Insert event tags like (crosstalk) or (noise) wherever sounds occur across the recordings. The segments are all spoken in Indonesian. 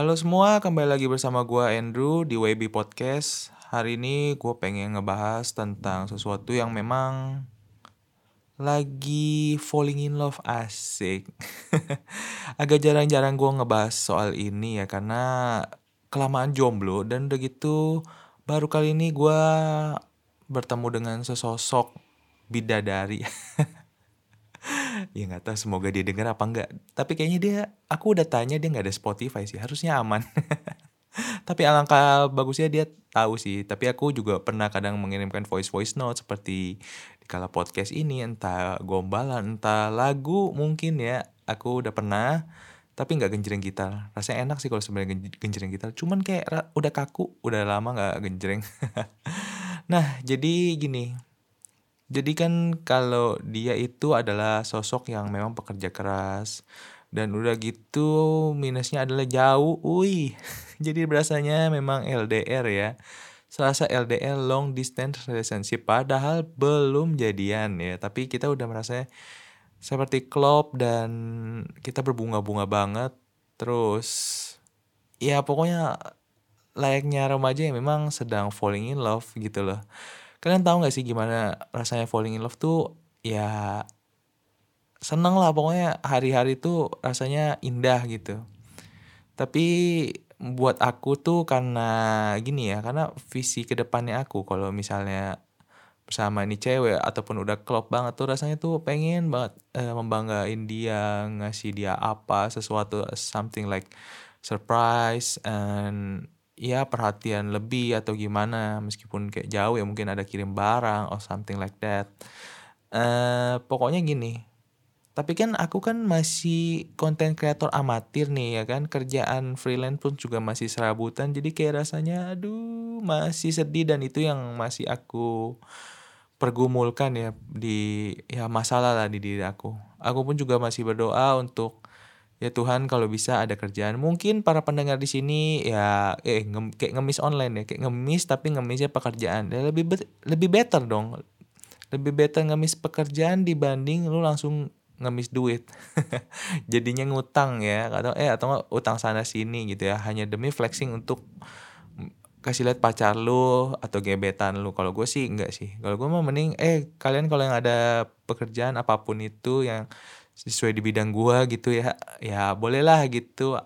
Halo semua, kembali lagi bersama gue Andrew di WB Podcast. Hari ini gue pengen ngebahas tentang sesuatu yang memang lagi falling in love asik. (laughs) Agak jarang-jarang gue ngebahas soal ini ya karena kelamaan jomblo dan udah gitu baru kali ini gue bertemu dengan sesosok bidadari. (laughs) ya nggak tahu semoga dia dengar apa enggak tapi kayaknya dia aku udah tanya dia nggak ada Spotify sih harusnya aman. (laughs) Tapi alangkah bagusnya dia tahu sih. Tapi aku juga pernah kadang mengirimkan voice voice note seperti di kala podcast ini entah gombalan entah lagu mungkin ya aku udah pernah tapi nggak genjreng gitar. Rasanya enak sih kalau sebenarnya genjreng gitar. Cuman kayak udah kaku udah lama nggak genjreng. (laughs) Nah jadi gini jadi kan kalau dia itu adalah sosok yang memang pekerja keras dan udah gitu minusnya adalah jauh. Wih. (laughs) Jadi berasanya memang LDR ya. Selasa LDR long distance relationship padahal belum jadian ya, tapi kita udah merasa seperti klop dan kita berbunga-bunga banget. Terus ya pokoknya layaknya remaja yang memang sedang falling in love gitu loh kalian tahu gak sih gimana rasanya falling in love tuh? Ya seneng lah. Pokoknya hari-hari tuh rasanya indah gitu. Tapi buat aku tuh karena gini ya karena visi ke depannya aku kalau misalnya bersama ini cewek ataupun udah klop banget tuh rasanya tuh pengen banget uh, membanggain dia ngasih dia apa sesuatu something like surprise and ya perhatian lebih atau gimana meskipun kayak jauh ya mungkin ada kirim barang or something like that. Uh, pokoknya gini tapi kan aku kan masih konten kreator amatir nih ya kan? Kerjaan freelance pun juga masih serabutan jadi kayak rasanya aduh masih sedih dan itu yang masih aku pergumulkan ya di ya masalah lah di diri aku. Aku pun juga masih berdoa untuk ya Tuhan kalau bisa ada kerjaan. Mungkin para pendengar di sini ya eh nge kayak ngemis online ya. Kayak ngemis tapi ngemisnya pekerjaan. Ya lebih be lebih better dong. Lebih better ngemis pekerjaan dibanding lu langsung ngemis duit. (laughs) Jadinya ngutang ya. Atau eh atau utang sana sini gitu ya. Hanya demi flexing untuk kasih lihat pacar lu atau gebetan lu. Kalau gue sih enggak sih. Kalau gue mah mending eh kalian kalau yang ada pekerjaan apa pun itu yang sesuai di bidang gua gitu ya. Ya bolehlah gitu.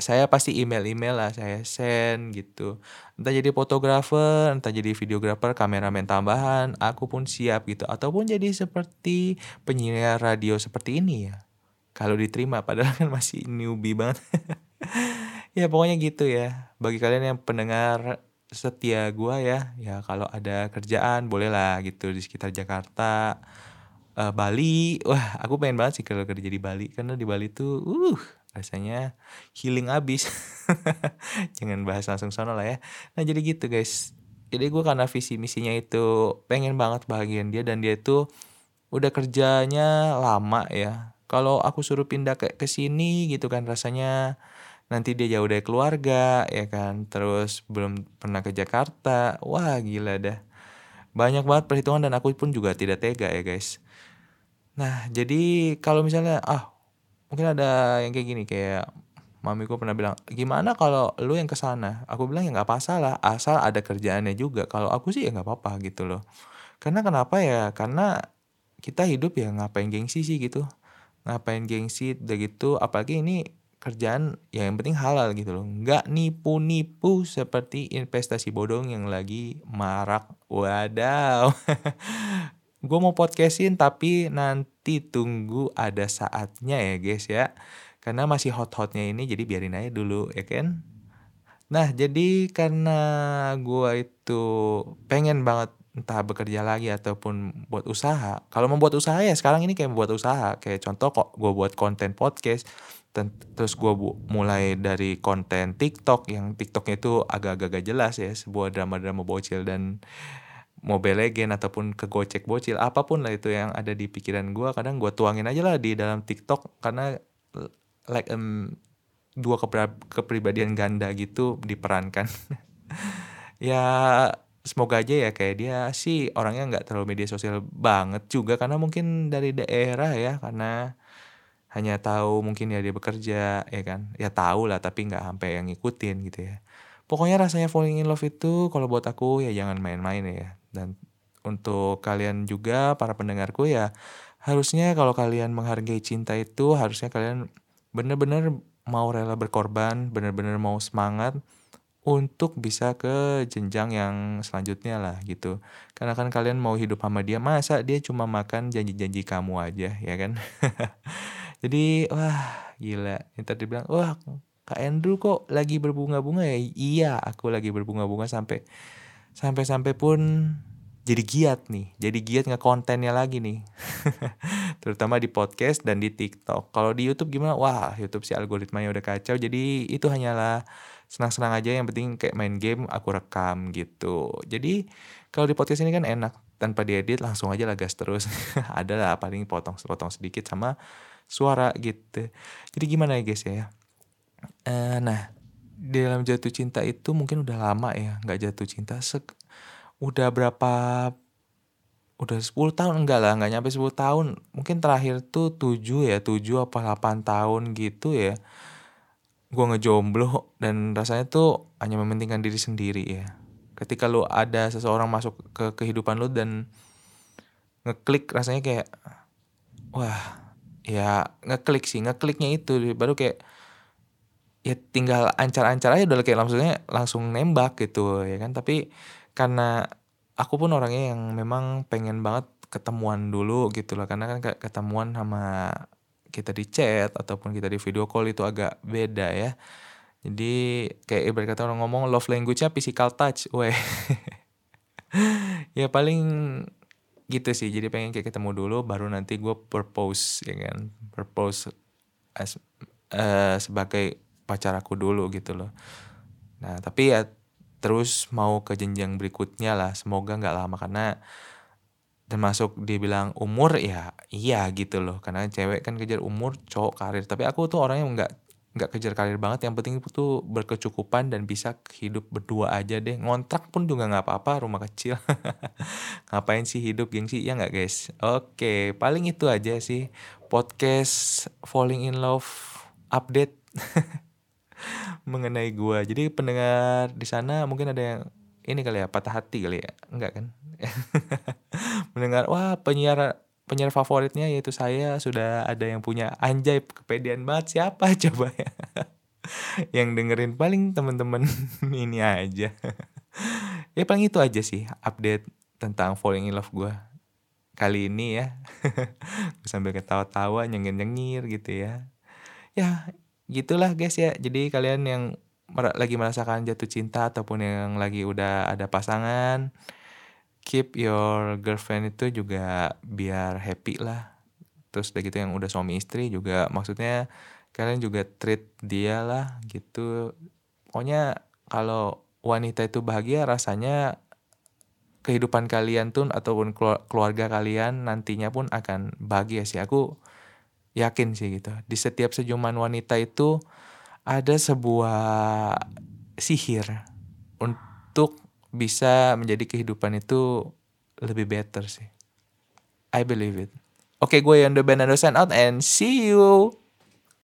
Saya pasti email-email lah saya send gitu. Entah jadi fotografer entah jadi videografer kameramen tambahan aku pun siap gitu. Ataupun jadi seperti penyiar radio seperti ini ya. Kalau diterima padahal kan masih newbie banget. (laughs) Ya pokoknya gitu ya. Bagi kalian yang pendengar setia gua ya ya kalau ada kerjaan bolehlah gitu di sekitar Jakarta uh, Bali. Wah aku pengen banget sih kalau kerja di Bali. Karena di Bali tuh uh rasanya healing abis. (laughs) Jangan bahas langsung sono lah ya. Nah jadi gitu guys. Jadi gue karena visi misinya itu pengen banget bahagian dia dan dia itu udah kerjanya lama ya. Kalau aku suruh pindah ke ke sini gitu kan rasanya nanti dia jauh dari keluarga ya kan. Terus belum pernah ke Jakarta. Wah gila dah. Banyak banget perhitungan dan aku pun juga tidak tega ya guys Nah, jadi kalau misalnya ah mungkin ada yang kayak gini kayak mamiku pernah bilang, "Gimana kalau lu yang ke sana?" Aku bilang, "Ya nggak masalah, asal ada kerjaannya juga." Kalau aku sih ya nggak apa-apa gitu loh. Karena kenapa ya? Karena kita hidup ya ngapain gengsi sih gitu. Ngapain gengsi udah gitu apalagi ini kerjaan ya yang penting halal gitu loh. Nggak nipu-nipu seperti investasi bodong yang lagi marak. Wadaw. (laughs) gue mau podcastin tapi nanti tunggu ada saatnya ya guys ya. Karena masih hot-hotnya ini jadi biarin aja dulu ya kan? Nah jadi karena gue itu pengen banget entah bekerja lagi ataupun buat usaha kalau membuat usaha ya sekarang ini kayak membuat usaha. Kayak contoh kok gue buat konten podcast terus gue mulai dari konten TikTok yang TikToknya itu agak-agak jelas ya sebuah drama-drama bocil dan Mobile Legend ataupun ke gocek bocil apa pun lah itu yang ada di pikiran gue kadang gue tuangin aja lah di dalam TikTok karena like um, dua kepribadian ganda gitu diperankan. (laughs) Ya semoga aja ya kayak dia sih orangnya nggak terlalu media sosial banget juga karena mungkin dari daerah ya karena hanya tahu mungkin ya dia bekerja ya kan? Ya tahu lah tapi nggak sampai yang ngikutin gitu ya. Pokoknya rasanya falling in love itu kalau buat aku ya jangan main-main ya dan untuk kalian juga para pendengarku ya harusnya kalau kalian menghargai cinta itu harusnya kalian benar-benar mau rela berkorban benar-benar mau semangat untuk bisa ke jenjang yang selanjutnya lah gitu. Karena kan kalian mau hidup sama dia, masa dia cuma makan janji-janji kamu aja, ya kan? (laughs) Jadi, wah gila. Yang tadi bilang, wah Kak Andrew kok lagi berbunga-bunga ya? Iya, aku lagi berbunga-bunga sampai sampai-sampai pun jadi giat nih. Jadi giat nge-kontennya lagi nih. (laughs) Terutama di podcast dan di TikTok. Kalau di YouTube gimana? Wah, YouTube sih algoritmanya udah kacau. Jadi itu hanyalah senang-senang aja yang penting kayak main game aku rekam gitu jadi kalau di podcast ini kan enak tanpa diedit langsung aja lah gas terus (laughs) ada lah paling potong-potong sedikit sama suara gitu jadi gimana ya guys ya uh, nah di dalam jatuh cinta itu mungkin udah lama ya nggak jatuh cinta. Sek udah berapa udah 10 tahun? Enggak lah nggak nyampe 10 tahun. Mungkin terakhir tuh 7 ya 7 apa 8 tahun gitu ya. Gue ngejomblo dan rasanya tuh hanya mementingkan diri sendiri ya. Ketika lu ada seseorang masuk ke kehidupan lu dan ngeklik rasanya kayak wah ya ngeklik sih ngekliknya itu. Baru kayak ya tinggal ancar-ancar aja udah kayak langsungnya langsung nembak gitu ya kan tapi karena aku pun orangnya yang memang pengen banget ketemuan dulu gitu loh karena kan ketemuan sama kita di chat ataupun kita di video call itu agak beda ya. Jadi kayak ibarat kata orang ngomong love language-nya physical touch, weh. (laughs) ya paling gitu sih. Jadi pengen kayak ketemu dulu baru nanti gue propose ya kan. Propose as, uh, sebagai pacar aku dulu gitu loh. Nah, tapi ya terus mau ke jenjang berikutnya lah. Semoga nggak lama karena termasuk dia bilang umur ya iya gitu loh. Karena cewek kan kejar umur cowok karir. Tapi aku tuh orang yang nggak nggak kejar karir banget. Yang penting itu berkecukupan dan bisa hidup berdua aja deh. Ngontrak pun juga nggak apa-apa rumah kecil. (laughs) Ngapain sih hidup gengsi? Ya nggak guys? Oke paling itu aja sih podcast falling in love update (laughs) mengenai gua. Jadi pendengar di sana mungkin ada yang ini kali ya patah hati kali ya. Enggak kan? (laughs) Mendengar wah penyiar penyiar favoritnya yaitu saya sudah ada yang punya anjay kepedean banget. Siapa (laughs) coba ya? (laughs) Yang dengerin paling temen-temen ini aja. Ya paling itu aja sih update tentang falling in love gue kali ini ya. Sambil ketawa-tawa nyengir-nyengir gitu ya. Ya gitulah guys ya. Jadi kalian yang lagi merasakan jatuh cinta ataupun yang lagi udah ada pasangan keep your girlfriend itu juga biar happy lah. Terus udah gitu yang udah suami istri juga maksudnya kalian juga treat dia lah gitu. Pokoknya kalau wanita itu bahagia rasanya kehidupan kalian tuh ataupun keluarga kalian nantinya pun akan bahagia sih. Aku yakin sih gitu di setiap senyuman wanita itu ada sebuah sihir untuk bisa menjadi kehidupan itu lebih better sih. I believe it. Oke, okay, gue yang the band sign out and see you.